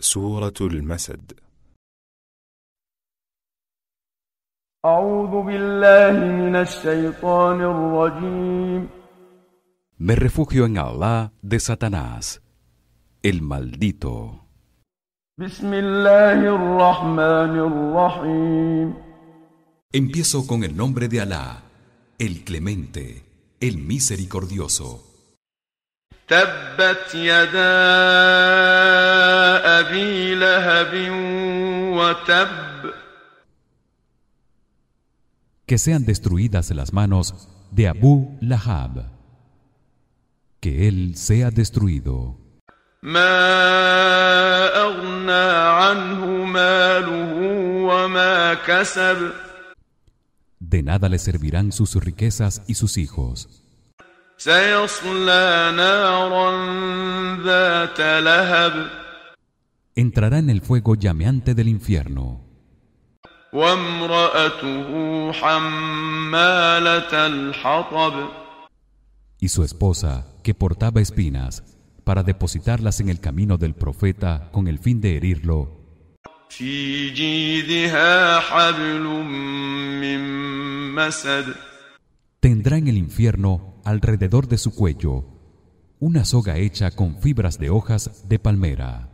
سورة المسد أعوذ بالله من الشيطان الرجيم Me refugio en Allah de Satanás, el maldito. بسم الله الرحمن الرحيم Empiezo con el nombre de Alá, el clemente, el misericordioso. تبت يدا أبي لهب وتب Que sean destruidas las manos de Abu Lahab. Que él sea destruido. ما أغنى عنه ماله وما كسب De nada le servirán sus riquezas y sus hijos. Entrará en el fuego llameante del infierno. Y su esposa, que portaba espinas, para depositarlas en el camino del profeta con el fin de herirlo tendrá en el infierno alrededor de su cuello una soga hecha con fibras de hojas de palmera.